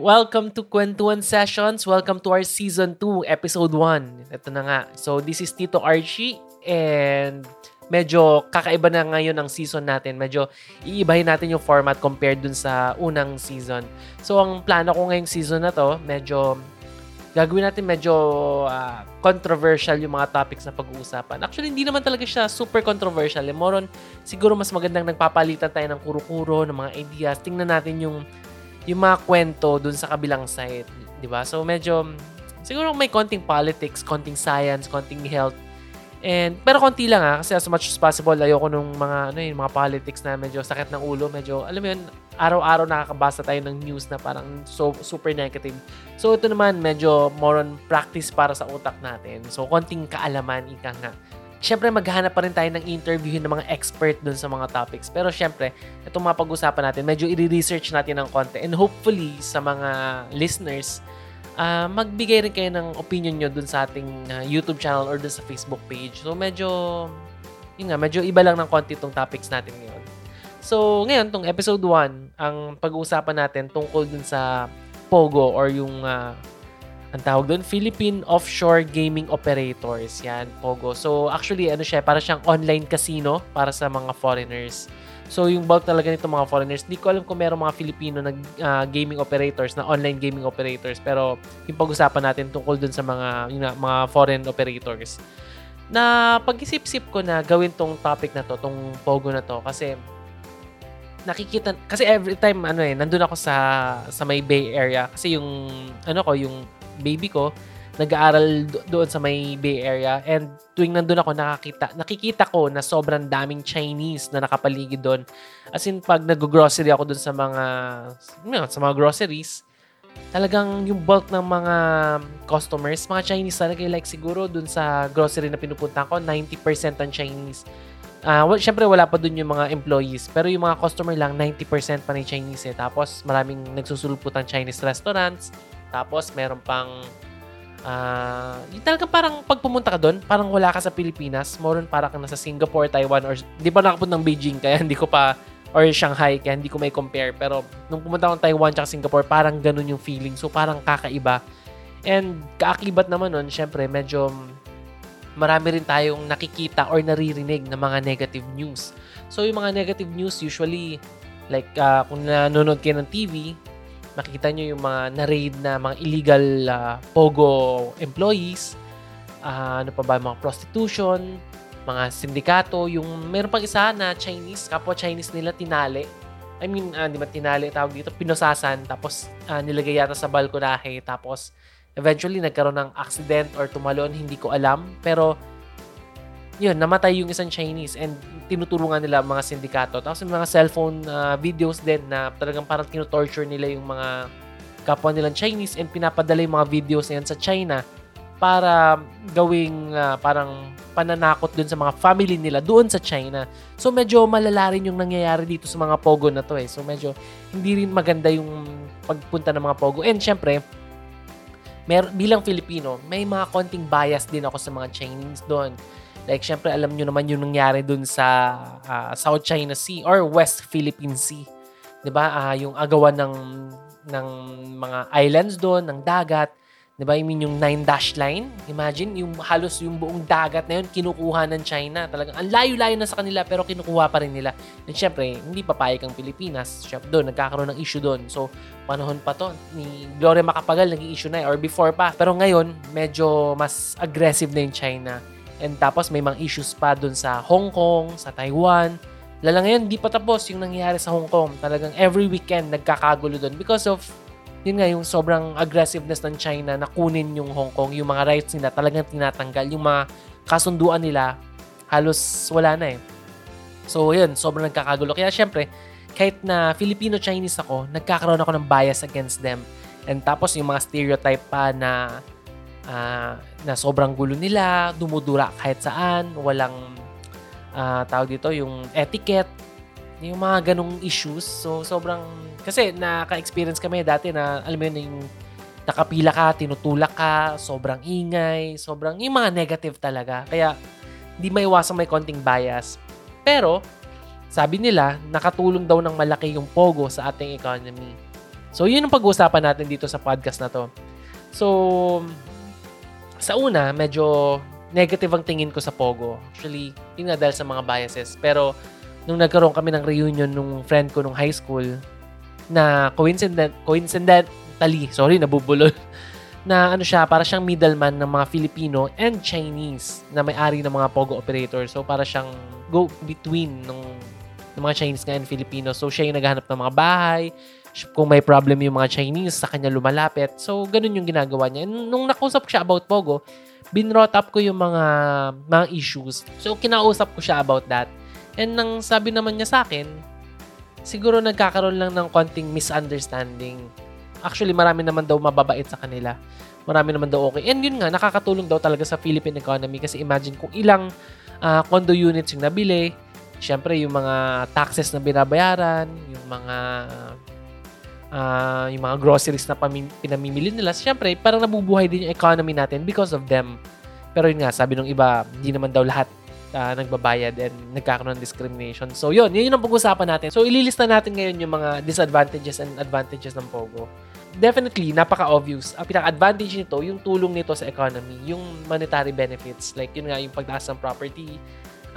welcome to Kwentuhan Sessions. Welcome to our Season 2, Episode 1. Ito na nga. So, this is Tito Archie and medyo kakaiba na ngayon ang season natin. Medyo iibahin natin yung format compared dun sa unang season. So, ang plano ko ngayong season na to, medyo gagawin natin medyo uh, controversial yung mga topics na pag-uusapan. Actually, hindi naman talaga siya super controversial. Eh. More on, siguro mas magandang nagpapalitan tayo ng kuro-kuro, ng mga ideas. Tingnan natin yung yung mga kwento dun sa kabilang side. Di ba? So, medyo, siguro may konting politics, konting science, konting health, And, pero konti lang ha, kasi as much as possible, ayoko nung mga, ano yun, mga politics na medyo sakit ng ulo, medyo, alam mo yun, araw-araw nakakabasa tayo ng news na parang so, super negative. So, ito naman, medyo more on practice para sa utak natin. So, konting kaalaman, ika nga. Siyempre, maghahanap pa rin tayo ng interview ng mga expert dun sa mga topics. Pero siyempre, itong mga pag-usapan natin, medyo i-research natin ng konti. And hopefully, sa mga listeners, uh, magbigay rin kayo ng opinion nyo dun sa ating uh, YouTube channel or dun sa Facebook page. So, medyo, yun nga, medyo iba lang ng konti itong topics natin ngayon. So, ngayon, tong episode 1, ang pag-uusapan natin tungkol dun sa POGO or yung, uh, ang tawag doon, Philippine Offshore Gaming Operators. Yan, POGO. So, actually, ano siya, para siyang online casino para sa mga foreigners. So, yung bulk talaga nito mga foreigners, di ko alam kung meron mga Filipino na uh, gaming operators, na online gaming operators. Pero, yung pag-usapan natin tungkol dun sa mga, yun na, mga foreign operators. Na pag-isip-sip ko na gawin tong topic na to, tong Pogo na to. Kasi, nakikita, kasi every time, ano eh, nandun ako sa, sa may Bay Area. Kasi yung, ano ko, yung baby ko, nag-aaral do- doon sa may Bay Area and tuwing nandun ako nakakita nakikita ko na sobrang daming Chinese na nakapaligid doon. As in pag nag-grocery ako doon sa mga you know, sa mga groceries, talagang yung bulk ng mga customers, mga Chinese talaga like siguro doon sa grocery na pinupunta ko, 90% ang Chinese. Uh, well, syempre wala pa doon yung mga employees, pero yung mga customer lang 90% pa ni Chinese eh. Tapos maraming nagsusulpot ng Chinese restaurants. Tapos meron pang Uh, yung talaga parang pag pumunta ka doon, parang wala ka sa Pilipinas. More on parang nasa Singapore, Taiwan, or di pa nakapunta ng Beijing, kaya hindi ko pa, or Shanghai, kaya hindi ko may compare. Pero nung pumunta ako ng Taiwan at Singapore, parang ganun yung feeling. So parang kakaiba. And kaakibat naman nun, syempre, medyo marami rin tayong nakikita or naririnig na mga negative news. So yung mga negative news usually, like uh, kung nanonood kayo ng TV, makikita nyo yung mga na-raid na mga illegal uh, POGO employees, uh, ano pa ba, mga prostitution, mga sindikato, yung meron pang isa na Chinese, kapwa Chinese nila tinali. I mean, uh, di ba tinali tawag dito, pinosasan, tapos uh, nilagay yata sa balkonahe, tapos eventually nagkaroon ng accident or tumalon, hindi ko alam. Pero yun, namatay yung isang Chinese and tinuturungan nila mga sindikato. Tapos may mga cellphone uh, videos din na talagang parang tinutorture nila yung mga kapwa nilang Chinese and pinapadala yung mga videos na yan sa China para gawing uh, parang pananakot dun sa mga family nila doon sa China. So medyo malala rin yung nangyayari dito sa mga Pogo na to eh. So medyo hindi rin maganda yung pagpunta ng mga Pogo. And syempre, mer- bilang Filipino, may mga konting bias din ako sa mga Chinese doon Like, syempre, alam nyo naman yung nangyari dun sa uh, South China Sea or West Philippine Sea. ba? Uh, yung agawan ng ng mga islands doon, ng dagat. ba? I mean yung nine dash line. Imagine yung halos yung buong dagat na yun kinukuha ng China. Talagang ang layo-layo na sa kanila pero kinukuha pa rin nila. And syempre, hindi papayag ang Pilipinas. Syempre doon nagkakaroon ng issue doon. So, panahon pa to ni Gloria Macapagal naging issue na eh, or before pa. Pero ngayon, medyo mas aggressive na yung China And tapos may mga issues pa dun sa Hong Kong, sa Taiwan. Lala ngayon, di pa tapos yung nangyayari sa Hong Kong. Talagang every weekend nagkakagulo dun because of yun nga, yung sobrang aggressiveness ng China na kunin yung Hong Kong, yung mga rights nila talagang tinatanggal. Yung mga kasunduan nila, halos wala na eh. So, yun, sobrang nagkakagulo. Kaya syempre, kahit na Filipino-Chinese ako, nagkakaroon ako ng bias against them. And tapos yung mga stereotype pa na uh, na sobrang gulo nila, dumudura kahit saan, walang uh, tawag dito, yung etiquette, yung mga ganong issues. So, sobrang, kasi naka-experience kami dati na, alam mo yun, yung nakapila ka, tinutulak ka, sobrang ingay, sobrang, yung mga negative talaga. Kaya, di may iwasan may konting bias. Pero, sabi nila, nakatulong daw ng malaki yung pogo sa ating economy. So, yun ang pag-uusapan natin dito sa podcast na to. So, sa una, medyo negative ang tingin ko sa Pogo. Actually, yun nga dahil sa mga biases. Pero, nung nagkaroon kami ng reunion nung friend ko nung high school, na coincident, coincidentally, sorry, nabubulol, na ano siya, para siyang middleman ng mga Filipino and Chinese na may-ari ng mga Pogo operator. So, para siyang go-between ng, ng mga Chinese nga and Filipino. So, siya yung naghahanap ng mga bahay, kung may problem yung mga Chinese, sa kanya lumalapit. So, ganun yung ginagawa niya. And nung nakausap ko siya about Pogo, binrot up ko yung mga, mga issues. So, kinausap ko siya about that. And nang sabi naman niya sa akin, siguro nagkakaroon lang ng konting misunderstanding. Actually, marami naman daw mababait sa kanila. Marami naman daw okay. And yun nga, nakakatulong daw talaga sa Philippine economy kasi imagine kung ilang uh, condo units yung nabili, syempre yung mga taxes na binabayaran, yung mga yung mga groceries na pamim- pinamimili nila, syempre, parang nabubuhay din yung economy natin because of them. Pero yun nga, sabi ng iba, hindi naman daw lahat uh, nagbabayad and nagkakaroon ng discrimination. So yun, yun ang pag-usapan natin. So ililista natin ngayon yung mga disadvantages and advantages ng Pogo. Definitely, napaka-obvious. Ang pinaka-advantage nito, yung tulong nito sa economy, yung monetary benefits. Like yun nga, yung pagtaas ng property,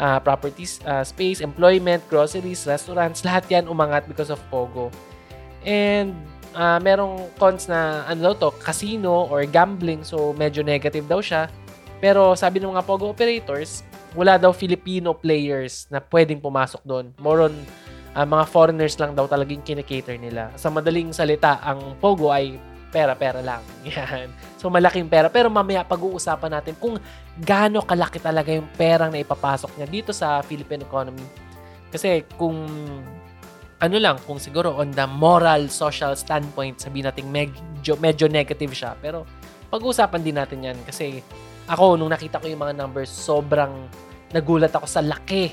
uh, properties, uh, space, employment, groceries, restaurants, lahat yan umangat because of Pogo. And uh, merong cons na ano daw to, casino or gambling. So medyo negative daw siya. Pero sabi ng mga Pogo operators, wala daw Filipino players na pwedeng pumasok doon. More on uh, mga foreigners lang daw talagang kinikater nila. Sa madaling salita, ang Pogo ay pera-pera lang. Yan. So malaking pera. Pero mamaya pag-uusapan natin kung gaano kalaki talaga yung perang na ipapasok niya dito sa Philippine economy. Kasi kung ano lang, kung siguro on the moral, social standpoint, sabihin natin medyo, medyo negative siya. Pero pag-uusapan din natin yan kasi ako, nung nakita ko yung mga numbers, sobrang nagulat ako sa laki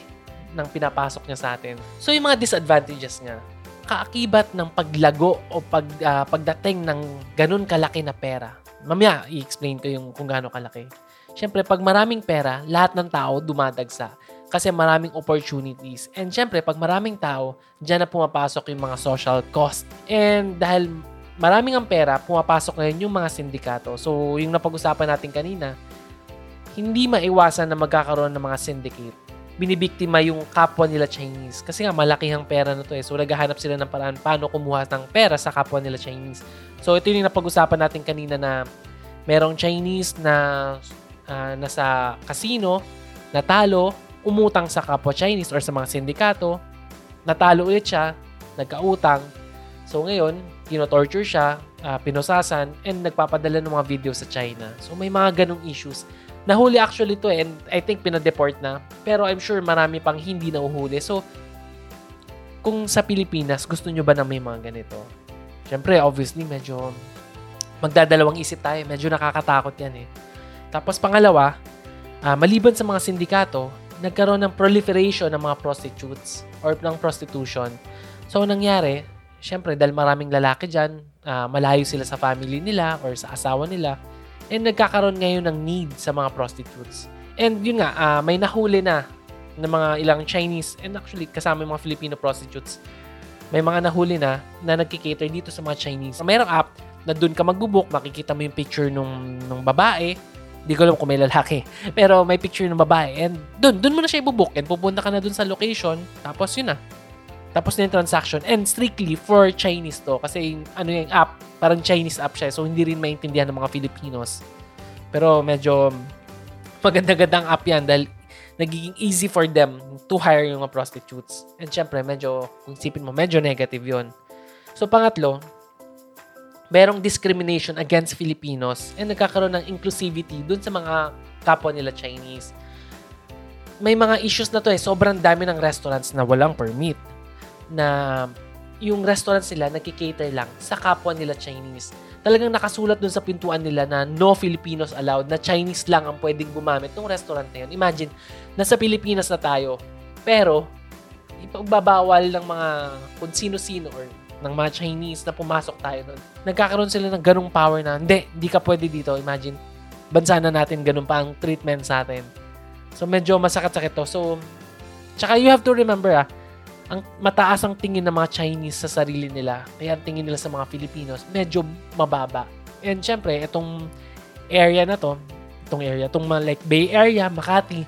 ng pinapasok niya sa atin. So, yung mga disadvantages niya, kaakibat ng paglago o pag, uh, pagdating ng ganun kalaki na pera. Mamaya, i-explain ko yung kung gaano kalaki. Siyempre, pag maraming pera, lahat ng tao dumadagsa kasi maraming opportunities. And syempre, pag maraming tao, dyan na pumapasok yung mga social cost. And dahil maraming ang pera, pumapasok na yun yung mga sindikato. So, yung napag-usapan natin kanina, hindi maiwasan na magkakaroon ng mga syndicate. Binibiktima yung kapwa nila Chinese. Kasi nga, malaki ang pera na to eh. So, naghahanap sila ng paraan paano kumuha ng pera sa kapwa nila Chinese. So, ito yung napag-usapan natin kanina na merong Chinese na uh, nasa casino, natalo, umutang sa kapwa Chinese or sa mga sindikato, natalo ulit siya, nagkautang. So ngayon, tino-torture siya, uh, pinosasan, and nagpapadala ng mga video sa China. So may mga ganong issues. Nahuli actually to and I think pinadeport na. Pero I'm sure marami pang hindi na uhuli. So, kung sa Pilipinas, gusto nyo ba na may mga ganito? Siyempre, obviously, medyo magdadalawang isip tayo. Medyo nakakatakot yan eh. Tapos pangalawa, uh, maliban sa mga sindikato, nagkaroon ng proliferation ng mga prostitutes or ng prostitution. So, nangyari, syempre, dahil maraming lalaki dyan, uh, malayo sila sa family nila or sa asawa nila, and nagkakaroon ngayon ng need sa mga prostitutes. And yun nga, uh, may nahuli na ng mga ilang Chinese, and actually, kasama yung mga Filipino prostitutes, may mga nahuli na na nagkikater dito sa mga Chinese. Mayroong app na doon ka magbubuk, makikita mo yung picture nung, nung babae, Di ko alam kung may lalaki. Pero may picture ng babae. And dun, dun mo na siya ibubook. And pupunta ka na dun sa location. Tapos yun na. Tapos na yung transaction. And strictly for Chinese to. Kasi ano yung app, parang Chinese app siya. So hindi rin maintindihan ng mga Filipinos. Pero medyo maganda-gandang app yan dahil nagiging easy for them to hire yung mga prostitutes. And syempre, medyo, kung isipin mo, medyo negative yon So pangatlo, merong discrimination against Filipinos and nagkakaroon ng inclusivity dun sa mga kapwa nila Chinese. May mga issues na to eh. Sobrang dami ng restaurants na walang permit. Na yung restaurants nila nagkikater lang sa kapwa nila Chinese. Talagang nakasulat dun sa pintuan nila na no Filipinos allowed, na Chinese lang ang pwedeng gumamit ng restaurant na yun. Imagine, nasa Pilipinas na tayo, pero ipagbabawal ng mga kung sino-sino or ng mga Chinese na pumasok tayo doon. Nagkakaroon sila ng ganung power na, hindi, hindi ka pwede dito. Imagine, bansa na natin ganun pa ang treatment sa atin. So, medyo masakit-sakit to. So, tsaka you have to remember ah, ang mataas ang tingin ng mga Chinese sa sarili nila. Kaya ang tingin nila sa mga Filipinos, medyo mababa. And syempre, itong area na to, itong area, itong like Bay Area, Makati,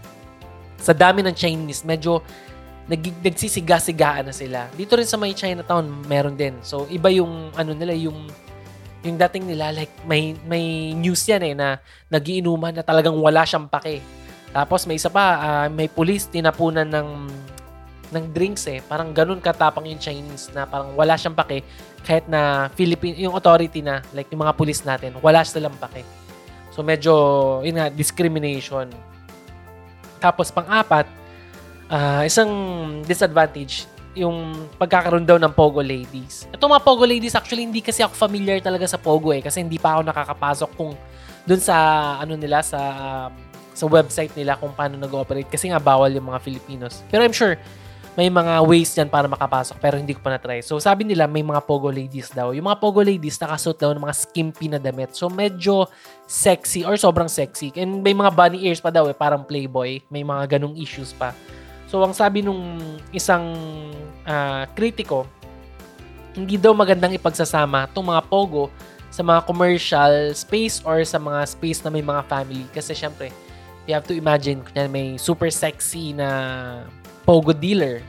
sa dami ng Chinese, medyo nag, nagsisiga-sigaan na sila. Dito rin sa may Chinatown, meron din. So, iba yung, ano nila, yung yung dating nila, like, may, may news yan eh, na nagiinuman na talagang wala siyang pake. Tapos, may isa pa, uh, may police, tinapunan ng ng drinks eh. Parang ganun katapang yung Chinese na parang wala siyang pake kahit na Philippine, yung authority na, like yung mga police natin, wala silang pake. So medyo, yun nga, discrimination. Tapos pang-apat, uh, isang disadvantage, yung pagkakaroon daw ng Pogo Ladies. Ito mga Pogo Ladies, actually hindi kasi ako familiar talaga sa Pogo eh, kasi hindi pa ako nakakapasok kung dun sa, ano nila, sa, um, sa website nila kung paano nag-ooperate kasi nga bawal yung mga Filipinos. Pero I'm sure, may mga ways dyan para makapasok pero hindi ko pa na-try. So sabi nila may mga pogo ladies daw. Yung mga pogo ladies nakasuot daw ng mga skimpy na damit. So medyo sexy or sobrang sexy. And may mga bunny ears pa daw eh, parang playboy. May mga ganong issues pa. So ang sabi nung isang uh, kritiko, hindi daw magandang ipagsasama itong mga pogo sa mga commercial space or sa mga space na may mga family. Kasi syempre, you have to imagine, kunya may super sexy na pogo dealer.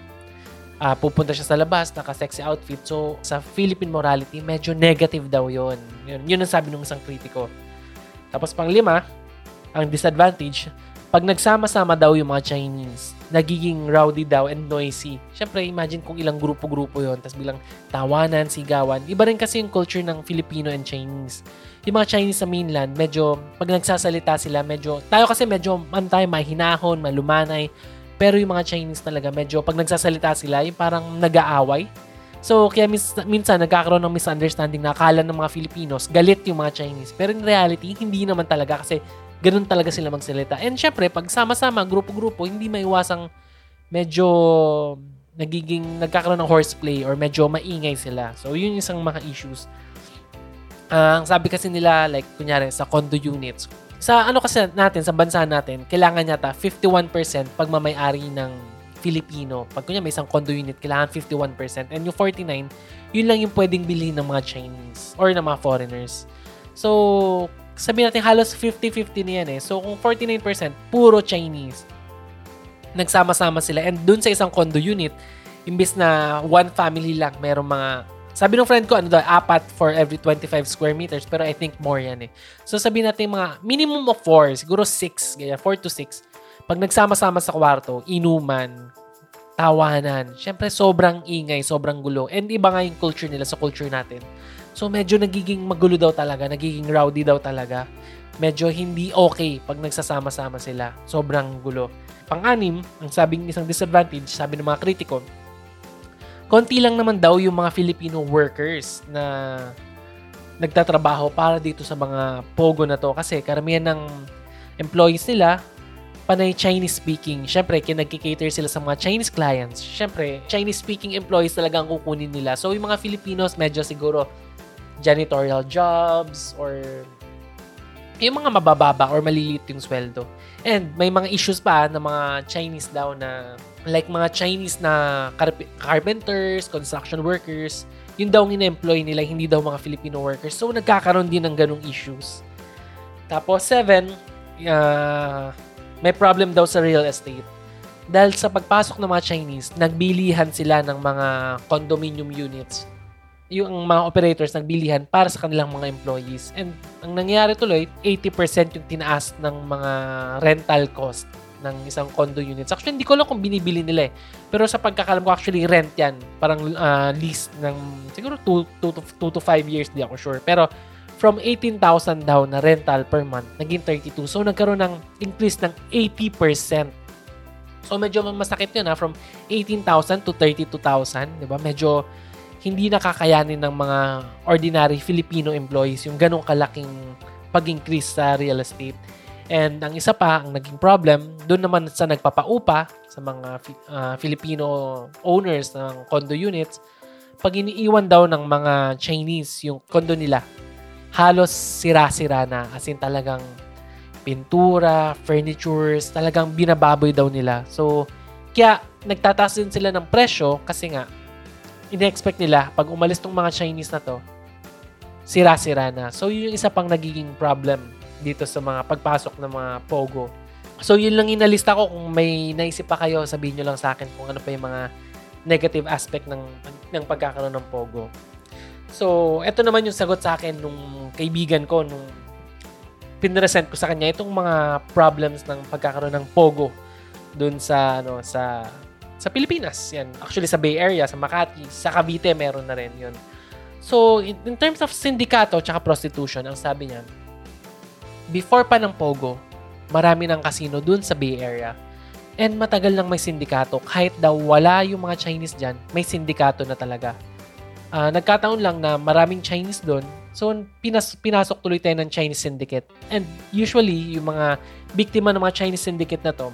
Uh, pupunta siya sa labas, naka-sexy outfit. So, sa Philippine morality, medyo negative daw yon Yun, yun ang sabi ng isang kritiko. Tapos pang lima, ang disadvantage, pag nagsama-sama daw yung mga Chinese, nagiging rowdy daw and noisy. Siyempre, imagine kung ilang grupo-grupo yon tapos bilang tawanan, sigawan. Iba rin kasi yung culture ng Filipino and Chinese. Yung mga Chinese sa mainland, medyo, pag nagsasalita sila, medyo, tayo kasi medyo, ano tayo, mahinahon, malumanay. Pero yung mga Chinese talaga, medyo pag nagsasalita sila, yung parang nag-aaway. So, kaya mis- minsan nagkakaroon ng misunderstanding na akala ng mga Filipinos, galit yung mga Chinese. Pero in reality, hindi naman talaga kasi ganun talaga sila magsalita. And syempre, pag sama-sama, grupo-grupo, hindi maiwasang medyo nagiging, nagkakaroon ng horseplay or medyo maingay sila. So, yun isang mga issues. Uh, ang sabi kasi nila, like, kunyari, sa condo units, sa ano kasi natin, sa bansa natin, kailangan yata 51% pagmamayari ng Filipino. Pag kunya may isang condo unit, kailangan 51%. And yung 49, yun lang yung pwedeng bilhin ng mga Chinese or ng mga foreigners. So, sabi natin halos 50-50 na yan eh. So, kung 49%, puro Chinese. Nagsama-sama sila. And dun sa isang condo unit, imbis na one family lang, merong mga sabi ng friend ko, ano daw, apat for every 25 square meters. Pero I think more yan eh. So sabi natin mga minimum of 4, siguro 6, ganyan, 4 to 6. Pag nagsama-sama sa kwarto, inuman, tawanan. Siyempre, sobrang ingay, sobrang gulo. And iba nga yung culture nila sa culture natin. So medyo nagiging magulo daw talaga, nagiging rowdy daw talaga. Medyo hindi okay pag nagsasama-sama sila. Sobrang gulo. Pang-anim, ang sabing isang disadvantage, sabi ng mga kritiko, konti lang naman daw yung mga Filipino workers na nagtatrabaho para dito sa mga pogo na to kasi karamihan ng employees nila panay Chinese speaking. Syempre, kinagkikater sila sa mga Chinese clients. Syempre, Chinese speaking employees talaga ang kukunin nila. So, yung mga Filipinos, medyo siguro janitorial jobs or yung mga mabababa or maliliit yung sweldo. And may mga issues pa ng mga Chinese daw na like mga Chinese na carpenters, construction workers, yun daw ang ina-employ nila, hindi daw mga Filipino workers. So, nagkakaroon din ng ganong issues. Tapos, seven, uh, may problem daw sa real estate. Dahil sa pagpasok ng mga Chinese, nagbilihan sila ng mga condominium units. Yung mga operators nagbilihan para sa kanilang mga employees. And ang nangyayari tuloy, 80% yung tinaas ng mga rental cost ng isang condo units. Actually, hindi ko alam kung binibili nila eh. Pero sa pagkakalam ko, actually, rent yan. Parang uh, lease ng siguro 2 to 5 years, di ako sure. Pero from 18,000 daw na rental per month, naging 32. So, nagkaroon ng increase ng 80%. So, medyo masakit yun ha. From 18,000 to 32,000. Di ba? Medyo hindi nakakayanin ng mga ordinary Filipino employees yung ganong kalaking pag-increase sa real estate. And ang isa pa, ang naging problem, doon naman sa nagpapaupa sa mga uh, Filipino owners ng condo units, pag iniiwan daw ng mga Chinese yung condo nila, halos sira-sira na. As in talagang pintura, furnitures, talagang binababoy daw nila. So, Kaya nagtataas din sila ng presyo kasi nga ine-expect nila pag umalis tong mga Chinese na to, sira-sira na. So yun yung isa pang nagiging problem dito sa mga pagpasok ng mga Pogo. So yun lang inalista ko kung may naisip pa kayo, sabihin nyo lang sa akin kung ano pa yung mga negative aspect ng ng pagkakaroon ng Pogo. So, eto naman yung sagot sa akin nung kaibigan ko nung pinresent ko sa kanya itong mga problems ng pagkakaroon ng Pogo dun sa ano sa sa Pilipinas. Yan. Actually sa Bay Area, sa Makati, sa Cavite meron na rin 'yun. So, in, terms of sindikato at prostitution, ang sabi niya, before pa ng Pogo, marami ng casino dun sa Bay Area. And matagal nang may sindikato. Kahit daw wala yung mga Chinese dyan, may sindikato na talaga. Uh, nagkataon lang na maraming Chinese doon. So, pinas, pinasok tuloy tayo ng Chinese syndicate. And usually, yung mga biktima ng mga Chinese syndicate na to,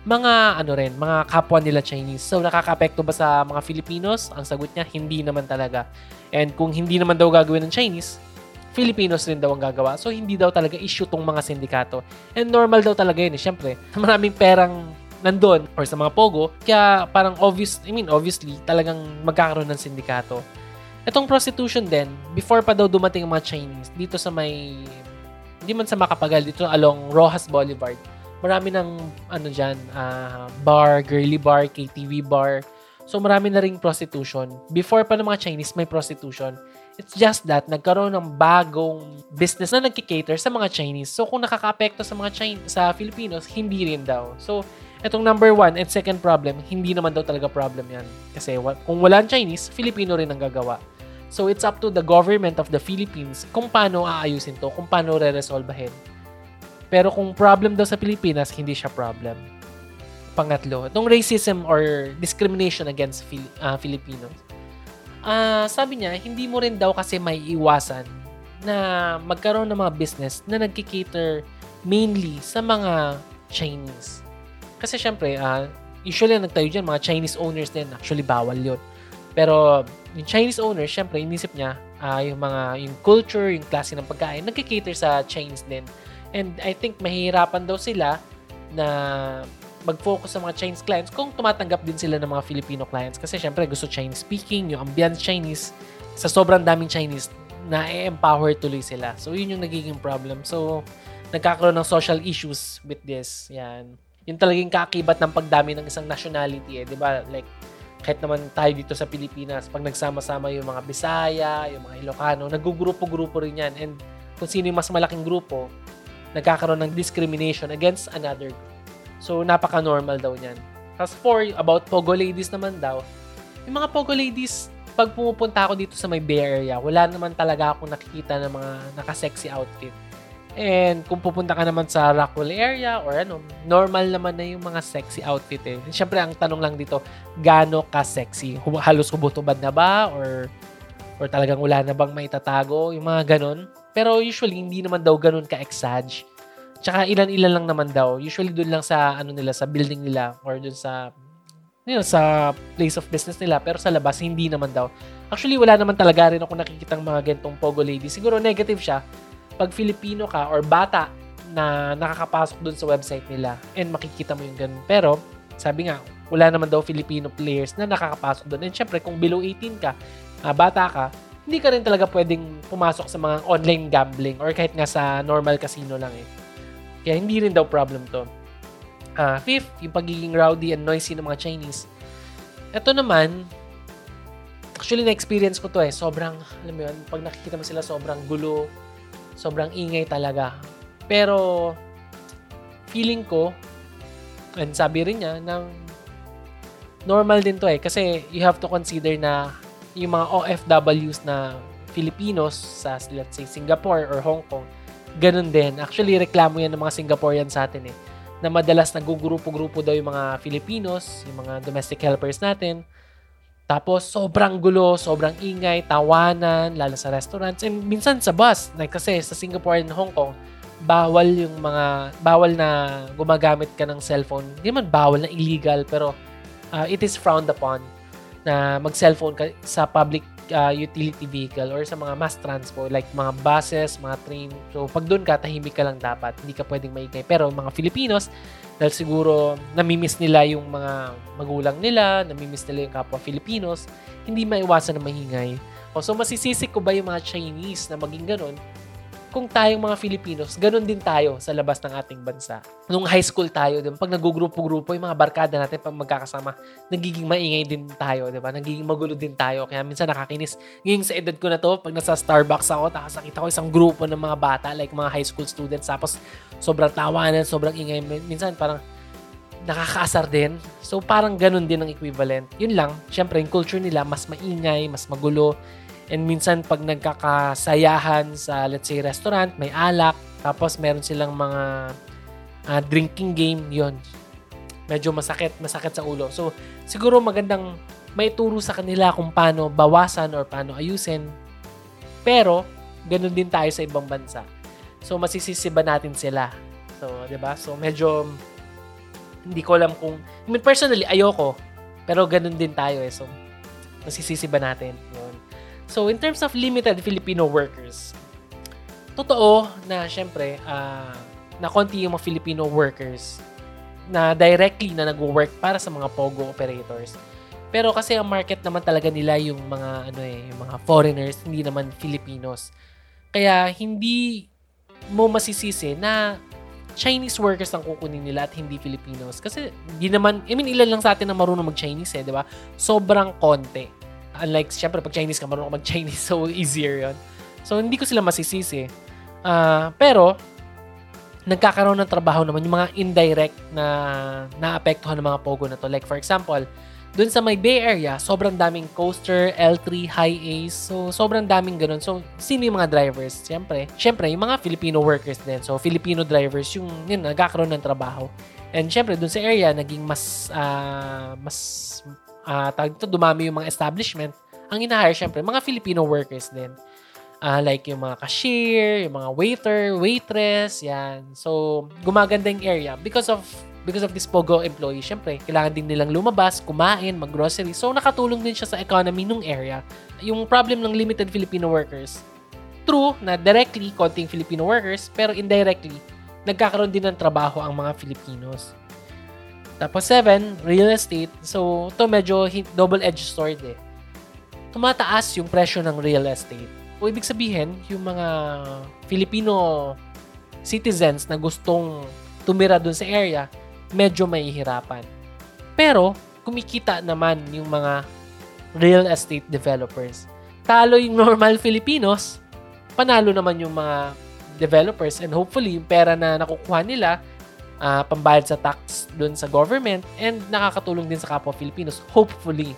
mga ano rin, mga kapwa nila Chinese. So, nakaka-apekto ba sa mga Filipinos? Ang sagot niya, hindi naman talaga. And kung hindi naman daw gagawin ng Chinese, Filipinos rin daw ang gagawa. So, hindi daw talaga issue tong mga sindikato. And normal daw talaga yun. Eh. Siyempre, maraming perang nandun or sa mga pogo. Kaya parang obvious, I mean, obviously, talagang magkakaroon ng sindikato. Itong prostitution din, before pa daw dumating ang mga Chinese, dito sa may, hindi man sa Makapagal, dito along Rojas Boulevard, marami ng, ano dyan, uh, bar, girly bar, KTV bar. So, marami na ring prostitution. Before pa ng mga Chinese, may prostitution. It's just that, nagkaroon ng bagong business na nagkikater sa mga Chinese. So, kung nakaka-apekto sa mga Chinese, sa Filipinos, hindi rin daw. So, Itong number one and second problem, hindi naman daw talaga problem yan. Kasi kung wala Chinese, Filipino rin ang gagawa. So it's up to the government of the Philippines kung paano aayusin to, kung paano re-resolvehin. Pero kung problem daw sa Pilipinas, hindi siya problem. Pangatlo, itong racism or discrimination against Fili- uh, Filipinos. Uh, sabi niya, hindi mo rin daw kasi may iwasan na magkaroon ng mga business na nagkikater mainly sa mga Chinese. Kasi syempre, uh, usually nagtayo dyan, mga Chinese owners din. Actually, bawal yon Pero yung Chinese owners, syempre, inisip niya uh, yung mga, yung culture, yung klase ng pagkain, nagkikater sa Chinese din. And I think mahihirapan daw sila na mag-focus sa mga Chinese clients kung tumatanggap din sila ng mga Filipino clients. Kasi syempre, gusto Chinese speaking, yung ambience Chinese, sa sobrang daming Chinese, na empower tuloy sila. So, yun yung nagiging problem. So, nagkakaroon ng social issues with this. Yan yung talagang kakibat ng pagdami ng isang nationality eh, 'di ba? Like kahit naman tayo dito sa Pilipinas, pag nagsama-sama yung mga Bisaya, yung mga Ilocano, naggugrupo-grupo rin yan. And kung sino yung mas malaking grupo, nagkakaroon ng discrimination against another group. So, napaka-normal daw niyan. Tapos for about Pogo Ladies naman daw, yung mga Pogo Ladies, pag pumupunta ako dito sa may Bay Area, wala naman talaga akong nakikita ng mga naka-sexy outfit. And kung pupunta ka naman sa Rockwell area or ano, normal naman na yung mga sexy outfit eh. Siyempre, ang tanong lang dito, gaano ka sexy? Halos hubotubad na ba? Or, or talagang wala na bang maitatago? Yung mga ganon. Pero usually, hindi naman daw ganon ka-exage. Tsaka ilan-ilan lang naman daw. Usually doon lang sa ano nila, sa building nila or doon sa you know, sa place of business nila. Pero sa labas, hindi naman daw. Actually, wala naman talaga rin ako nakikitang mga gantong pogo lady. Siguro negative siya pag Filipino ka or bata na nakakapasok dun sa website nila and makikita mo yung ganun. Pero, sabi nga, wala naman daw Filipino players na nakakapasok doon. And syempre, kung below 18 ka, uh, bata ka, hindi ka rin talaga pwedeng pumasok sa mga online gambling or kahit nga sa normal casino lang eh. Kaya hindi rin daw problem to. Uh, fifth, yung pagiging rowdy and noisy ng mga Chinese. Ito naman, actually na-experience ko to eh. Sobrang, alam mo yun, pag nakikita mo sila, sobrang gulo, sobrang ingay talaga. Pero, feeling ko, and sabi rin niya, ng normal din to eh. Kasi you have to consider na yung mga OFWs na Filipinos sa, let's say, Singapore or Hong Kong, ganun din. Actually, reklamo yan ng mga Singaporean sa atin eh. Na madalas nagugrupo-grupo daw yung mga Filipinos, yung mga domestic helpers natin, tapos, sobrang gulo, sobrang ingay, tawanan, lalo sa restaurants, and minsan sa bus. Like, kasi sa Singapore and Hong Kong, bawal yung mga, bawal na gumagamit ka ng cellphone. Hindi man bawal na illegal, pero uh, it is frowned upon na mag-cellphone ka sa public uh, utility vehicle or sa mga mass transport like mga buses, mga train. So pag doon ka, tahimik ka lang dapat. Hindi ka pwedeng maingay. Pero mga Filipinos, dahil siguro namimiss nila yung mga magulang nila, namimiss nila yung kapwa Filipinos, hindi maiwasan na mahingay. O, so masisisi ko ba yung mga Chinese na maging ganun? Kung tayong mga Filipinos, ganun din tayo sa labas ng ating bansa. Nung high school tayo, diba, pag nagugrupo-grupo, yung mga barkada natin, pag magkakasama, nagiging maingay din tayo, di ba? Nagiging magulo din tayo. Kaya minsan nakakinis. Ngayon sa edad ko na to, pag nasa Starbucks ako, tapos nakita ko isang grupo ng mga bata, like mga high school students, tapos sobrang tawanan, sobrang ingay. Minsan parang nakakaasar din. So parang ganun din ang equivalent. Yun lang, syempre yung culture nila mas maingay, mas magulo. And minsan pag nagkakasayahan sa let's say restaurant, may alak, tapos meron silang mga uh, drinking game, yon Medyo masakit, masakit sa ulo. So, siguro magandang may turo sa kanila kung paano bawasan or paano ayusin. Pero, ganun din tayo sa ibang bansa. So, masisisiba natin sila. So, 'di ba? So, medyo hindi ko alam kung I mean, personally ayoko. Pero ganun din tayo eh. So, masisisiba natin. So, in terms of limited Filipino workers, totoo na syempre, uh, na konti yung mga Filipino workers na directly na nagwo-work para sa mga POGO operators. Pero kasi ang market naman talaga nila yung mga ano eh, yung mga foreigners, hindi naman Filipinos. Kaya hindi mo masisisi na Chinese workers ang kukunin nila at hindi Filipinos. Kasi hindi naman, I mean, ilan lang sa atin na marunong mag-Chinese eh, di ba? Sobrang konti. Unlike, syempre, pag Chinese ka, marunong ka mag-Chinese, so easier yon So, hindi ko sila masisisi. Uh, pero, nagkakaroon ng trabaho naman yung mga indirect na naapektuhan ng mga pogo na to. Like, for example, dun sa may Bay Area, sobrang daming coaster, L3, high A's. So, sobrang daming ganun. So, sino yung mga drivers? Siyempre, siyempre, yung mga Filipino workers din. So, Filipino drivers, yung yun, nagkakaroon ng trabaho. And siyempre, dun sa area, naging mas, uh, mas uh, tawag dito, dumami yung mga establishment, ang ina-hire syempre, mga Filipino workers din. Uh, like yung mga cashier, yung mga waiter, waitress, yan. So, gumaganda yung area because of because of this Pogo employee, syempre, kailangan din nilang lumabas, kumain, mag-grocery. So, nakatulong din siya sa economy nung area. Yung problem ng limited Filipino workers, true na directly konting Filipino workers, pero indirectly, nagkakaroon din ng trabaho ang mga Filipinos. Tapos seven, real estate. So, to medyo double-edged sword eh. Tumataas yung presyo ng real estate. O ibig sabihin, yung mga Filipino citizens na gustong tumira dun sa area, medyo mahihirapan. Pero, kumikita naman yung mga real estate developers. Talo yung normal Filipinos, panalo naman yung mga developers and hopefully yung pera na nakukuha nila uh, pambayad sa tax doon sa government and nakakatulong din sa kapwa Filipinos, hopefully.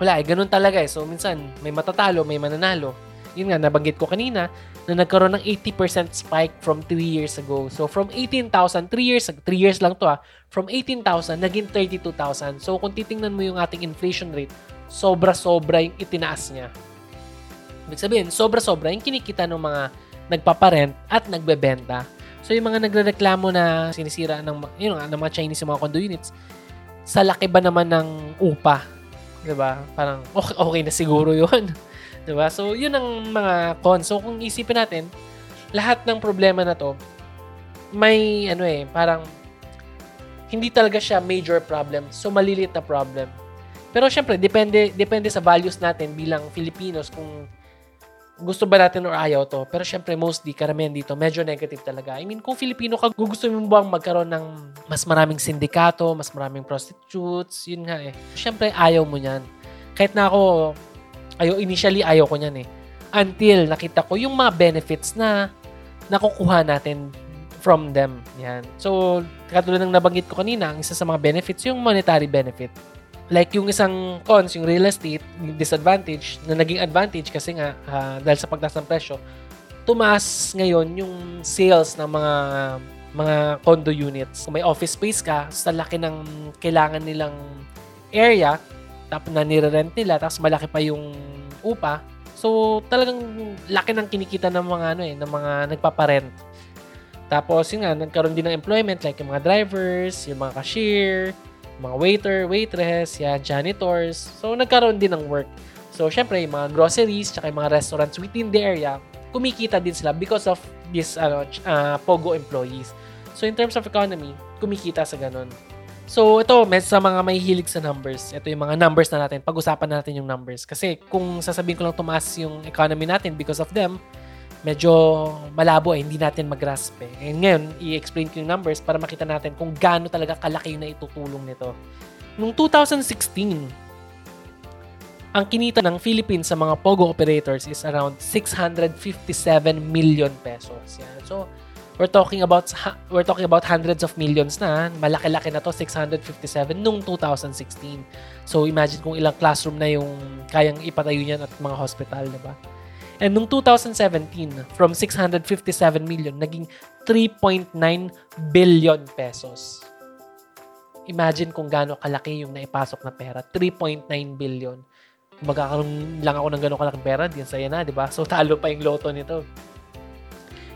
Wala eh, ganun talaga eh. So, minsan, may matatalo, may mananalo. Yun nga, nabanggit ko kanina, na nagkaroon ng 80% spike from 3 years ago. So, from 18,000, 3 years, 3 years lang to ah, from 18,000, naging 32,000. So, kung titingnan mo yung ating inflation rate, sobra-sobra yung itinaas niya. Ibig sabihin, sobra-sobra yung kinikita ng mga nagpaparent at nagbebenta. So yung mga nagrereklamo na sinisira ng, yun nga, ng mga Chinese yung mga condo units, sa laki ba naman ng upa? ba? Parang okay, okay na siguro 'yun. ba? So yun ang mga cons. So kung isipin natin, lahat ng problema na 'to may ano eh, parang hindi talaga siya major problem. So maliliit na problem. Pero syempre, depende depende sa values natin bilang Filipinos kung gusto ba natin or ayaw to. Pero syempre, mostly, karamihan dito, medyo negative talaga. I mean, kung Filipino ka, gusto mo bang magkaroon ng mas maraming sindikato, mas maraming prostitutes, yun nga eh. Syempre, ayaw mo niyan. Kahit na ako, ayaw, initially, ayaw ko niyan eh. Until nakita ko yung mga benefits na nakukuha natin from them. Yan. So, katulad ng nabanggit ko kanina, ang isa sa mga benefits, yung monetary benefit. Like yung isang cons, yung real estate, yung disadvantage, na naging advantage kasi nga uh, dahil sa pagtaas ng presyo, tumaas ngayon yung sales ng mga mga condo units. Kung may office space ka, sa laki ng kailangan nilang area, tapos na nire-rent nila, tapos malaki pa yung upa. So, talagang laki ng kinikita ng mga ano eh, ng mga nagpaparent. Tapos, yun nga, nagkaroon din ng employment like yung mga drivers, yung mga cashier, mga waiter, waitress, yan, janitors. So, nagkaroon din ng work. So, syempre, yung mga groceries, tsaka yung mga restaurants within the area, kumikita din sila because of this ano, uh, Pogo employees. So, in terms of economy, kumikita sa ganun. So, ito, med sa mga may hilig sa numbers. Ito yung mga numbers na natin. Pag-usapan natin yung numbers. Kasi kung sasabihin ko lang tumaas yung economy natin because of them, medyo malabo eh, hindi natin mag-grasp eh. And ngayon, i-explain ko yung numbers para makita natin kung gaano talaga kalaki yung naitutulong nito. Noong 2016, ang kinita ng Philippines sa mga Pogo operators is around 657 million pesos. Yan. So, we're talking about we're talking about hundreds of millions na. Malaki-laki na to, 657 nung 2016. So, imagine kung ilang classroom na yung kayang ipatayo niyan at mga hospital, di ba? And nung 2017, from 657 million, naging 3.9 billion pesos. Imagine kung gaano kalaki yung naipasok na pera. 3.9 billion. Magkakaroon lang ako ng gano'ng kalaking pera, di saya na, di ba? So, talo pa yung loto nito.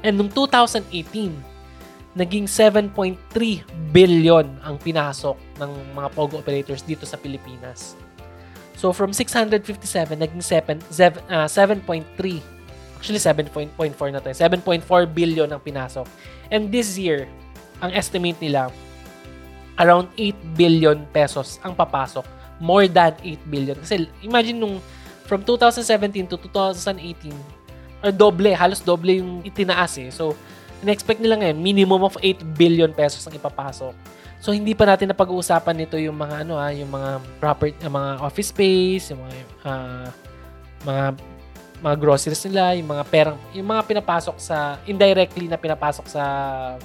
And nung 2018, naging 7.3 billion ang pinasok ng mga Pogo operators dito sa Pilipinas. So from 657 naging 7 uh, 7.3 actually 7.4 na to. 7.4 eh. billion ang pinasok. And this year, ang estimate nila around 8 billion pesos ang papasok. More than 8 billion. Kasi imagine nung from 2017 to 2018 or doble, halos doble yung itinaas eh. So, in-expect nila ngayon, minimum of 8 billion pesos ang ipapasok. So hindi pa natin napag-uusapan nito yung mga ano ah, yung mga property, yung mga office space, yung mga uh, mga mga groceries nila, yung mga perang, yung mga pinapasok sa indirectly na pinapasok sa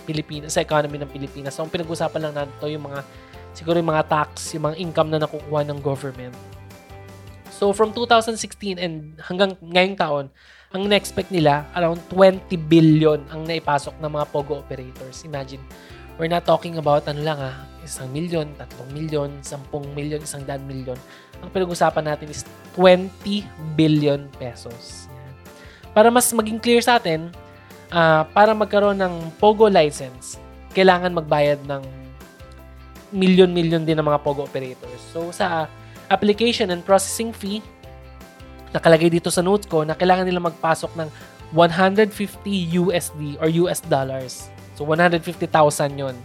Pilipinas, sa economy ng Pilipinas. So ang pinag-uusapan lang natin yung mga siguro yung mga tax, yung mga income na nakukuha ng government. So from 2016 and hanggang ngayong taon, ang na-expect nila around 20 billion ang naipasok ng mga Pogo operators. Imagine, We're not talking about ano lang ah, isang milyon, tatlong milyon, sampung milyon, isang daan milyon. Ang pinag-usapan natin is 20 billion pesos. Para mas maging clear sa atin, uh, para magkaroon ng POGO license, kailangan magbayad ng milyon-milyon din ng mga POGO operators. So sa application and processing fee, nakalagay dito sa notes ko na kailangan nila magpasok ng 150 USD or US dollars So, 150,000 yon.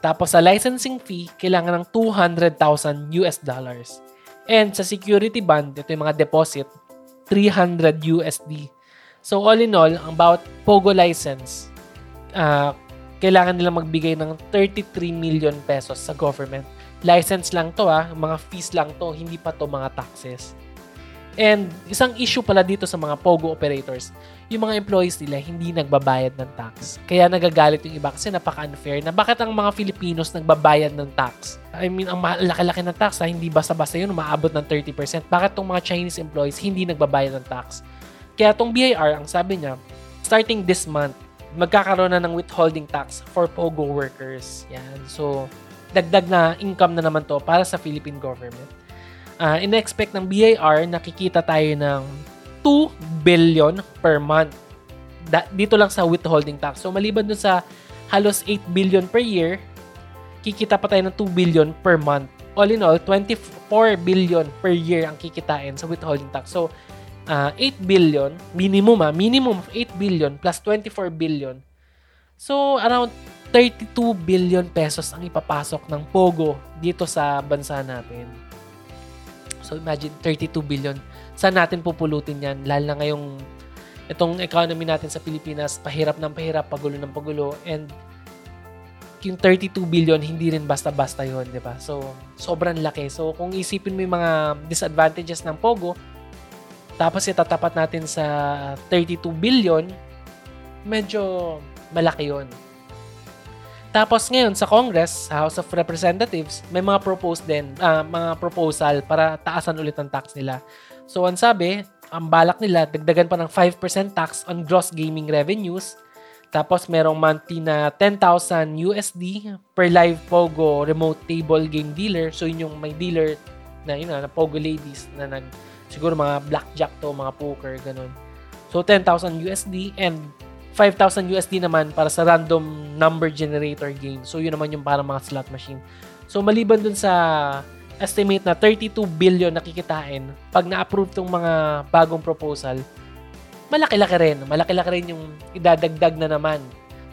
Tapos, sa licensing fee, kailangan ng 200,000 US dollars. And sa security bond, ito yung mga deposit, 300 USD. So, all in all, ang bawat POGO license, uh, kailangan nila magbigay ng 33 million pesos sa government. License lang to ah, mga fees lang to, hindi pa to mga taxes. And isang issue pala dito sa mga POGO operators, yung mga employees nila hindi nagbabayad ng tax. Kaya nagagalit yung iba kasi napaka-unfair na bakit ang mga Filipinos nagbabayad ng tax? I mean, ang laki-laki ng tax, ha? hindi basta-basta yun, umaabot ng 30%. Bakit tong mga Chinese employees hindi nagbabayad ng tax? Kaya tong BIR, ang sabi niya, starting this month, magkakaroon na ng withholding tax for POGO workers. Yan. So, dagdag na income na naman to para sa Philippine government uh, in-expect ng BIR nakikita tayo ng 2 billion per month. Da- dito lang sa withholding tax. So maliban dun sa halos 8 billion per year, kikita pa tayo ng 2 billion per month. All in all, 24 billion per year ang kikitain sa withholding tax. So, uh, ah, 8 billion, minimum ah, minimum of 8 billion plus 24 billion. So, around 32 billion pesos ang ipapasok ng Pogo dito sa bansa natin. So imagine 32 billion. Saan natin pupulutin yan? Lalo na ngayong itong economy natin sa Pilipinas, pahirap ng pahirap, pagulo ng pagulo. And yung 32 billion, hindi rin basta-basta yon di ba? So, sobrang laki. So, kung isipin mo yung mga disadvantages ng Pogo, tapos itatapat natin sa 32 billion, medyo malaki yon tapos ngayon sa Congress, House of Representatives, may mga propose din, uh, mga proposal para taasan ulit ang tax nila. So ang sabi, ang balak nila, dagdagan pa ng 5% tax on gross gaming revenues. Tapos merong monthly na 10,000 USD per live Pogo remote table game dealer. So yun yung may dealer na yun na, na Pogo ladies na nag siguro mga blackjack to, mga poker, ganun. So 10,000 USD and 5,000 USD naman para sa random number generator game. So, yun naman yung para mga slot machine. So, maliban dun sa estimate na 32 billion nakikitain pag na-approve tong mga bagong proposal, malaki-laki rin. Malaki-laki rin yung idadagdag na naman.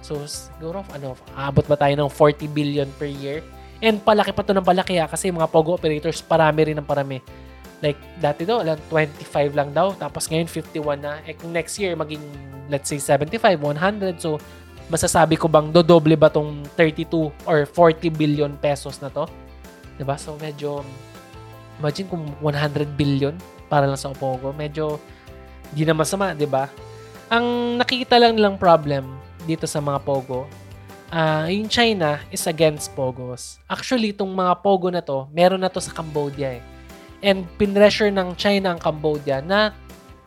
So, siguro, ano, aabot ba tayo ng 40 billion per year? And palaki pa to ng palaki ha, kasi mga Pogo operators, parami rin ng parami. Like, dati daw, alam, 25 lang daw. Tapos ngayon, 51 na. Eh, next year, maging, let's say, 75, 100. So, masasabi ko bang dodoble ba tong 32 or 40 billion pesos na to? ba? So, medyo, imagine kung 100 billion para lang sa Opogo. Medyo, di na masama, ba? Ang nakikita lang nilang problem dito sa mga Pogo, uh, yung China is against Pogos. Actually, itong mga Pogo na to, meron na to sa Cambodia eh. And pinressure ng China ang Cambodia na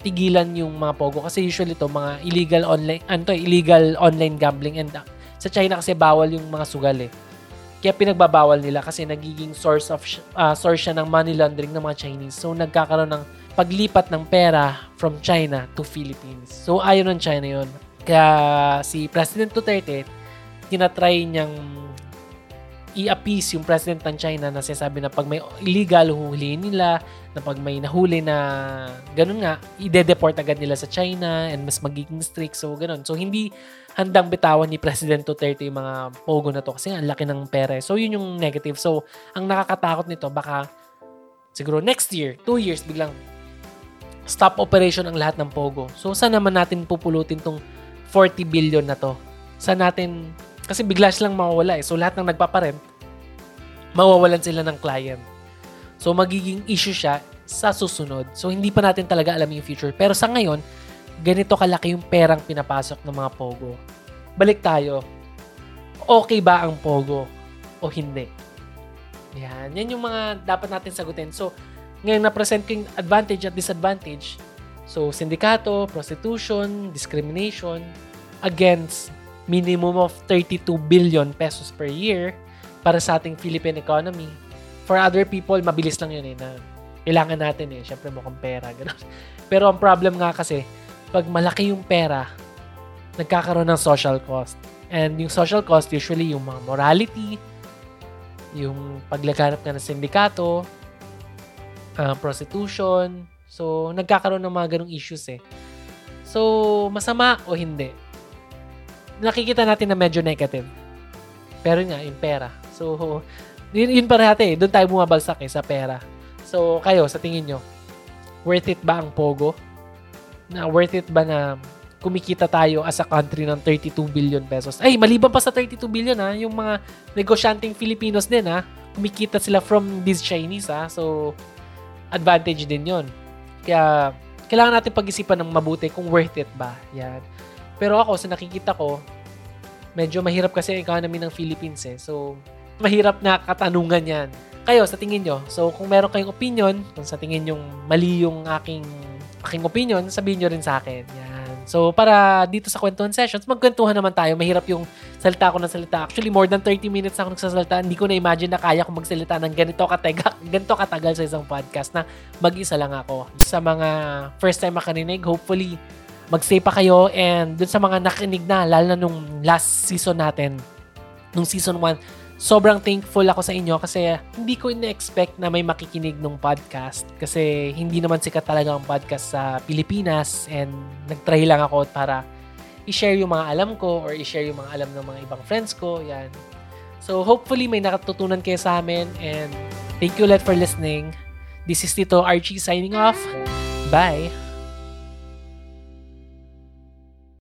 tigilan yung mga Pogo kasi usually to mga illegal online ano illegal online gambling and uh, sa China kasi bawal yung mga sugal eh. Kaya pinagbabawal nila kasi nagiging source of uh, source siya ng money laundering ng mga Chinese. So nagkakaroon ng paglipat ng pera from China to Philippines. So ayaw ng China 'yon. Kaya si President Duterte, tinatry niyang i-appease yung president ng China na sinasabi na pag may illegal, huhulihin nila, na pag may nahuli na ganun nga, ide-deport agad nila sa China and mas magiging strict. So, ganun. So, hindi handang bitawan ni President Duterte yung mga pogo na to kasi ang laki ng pera. So, yun yung negative. So, ang nakakatakot nito, baka siguro next year, two years, biglang stop operation ang lahat ng pogo. So, saan naman natin pupulutin tong 40 billion na to. Sa natin, kasi bigla silang mawawala eh. So lahat ng nagpaparent, mawawalan sila ng client. So magiging issue siya sa susunod. So hindi pa natin talaga alam yung future. Pero sa ngayon, ganito kalaki yung perang pinapasok ng mga Pogo. Balik tayo. Okay ba ang Pogo o hindi? Yan. Yan yung mga dapat natin sagutin. So, ngayon na-present ko yung advantage at disadvantage So, sindikato, prostitution, discrimination against minimum of 32 billion pesos per year para sa ating Philippine economy. For other people, mabilis lang yun eh, na kailangan natin eh. Siyempre, mukhang pera. Ganun. Pero ang problem nga kasi, pag malaki yung pera, nagkakaroon ng social cost. And yung social cost, usually yung mga morality, yung paglaganap nga ng sindikato, uh, prostitution, So, nagkakaroon ng mga ganong issues eh. So, masama o hindi? Nakikita natin na medyo negative. Pero nga, yung pera. So, yun, yun parati eh. Doon tayo bumabalsak eh, sa pera. So, kayo, sa tingin nyo, worth it ba ang Pogo? Na worth it ba na kumikita tayo as a country ng 32 billion pesos? Ay, maliban pa sa 32 billion ha, yung mga negosyanteng Filipinos din ha, kumikita sila from these Chinese ha. So, advantage din yon kaya, kailangan natin pag-isipan ng mabuti kung worth it ba. Yan. Pero ako, sa nakikita ko, medyo mahirap kasi ang economy ng Philippines eh. So, mahirap na katanungan yan. Kayo, sa tingin nyo, so kung meron kayong opinion, kung sa tingin yung mali yung aking, aking opinion, sabihin nyo rin sa akin. Yan. So, para dito sa kwentuhan sessions, magkwentuhan naman tayo. Mahirap yung salita ko ng salita. Actually, more than 30 minutes ako nagsasalita. Hindi ko na-imagine na kaya ko magsalita ng ganito katagal, ganito katagal sa isang podcast na mag-isa lang ako. Sa mga first time makarinig, hopefully, mag-stay pa kayo and dun sa mga nakinig na, lalo na nung last season natin, nung season 1, sobrang thankful ako sa inyo kasi hindi ko in-expect na may makikinig ng podcast kasi hindi naman sikat talaga ang podcast sa Pilipinas and nagtry lang ako para i-share yung mga alam ko or i-share yung mga alam ng mga ibang friends ko. Yan. So hopefully may nakatutunan kayo sa amin and thank you ulit for listening. This is Tito Archie signing off. Bye!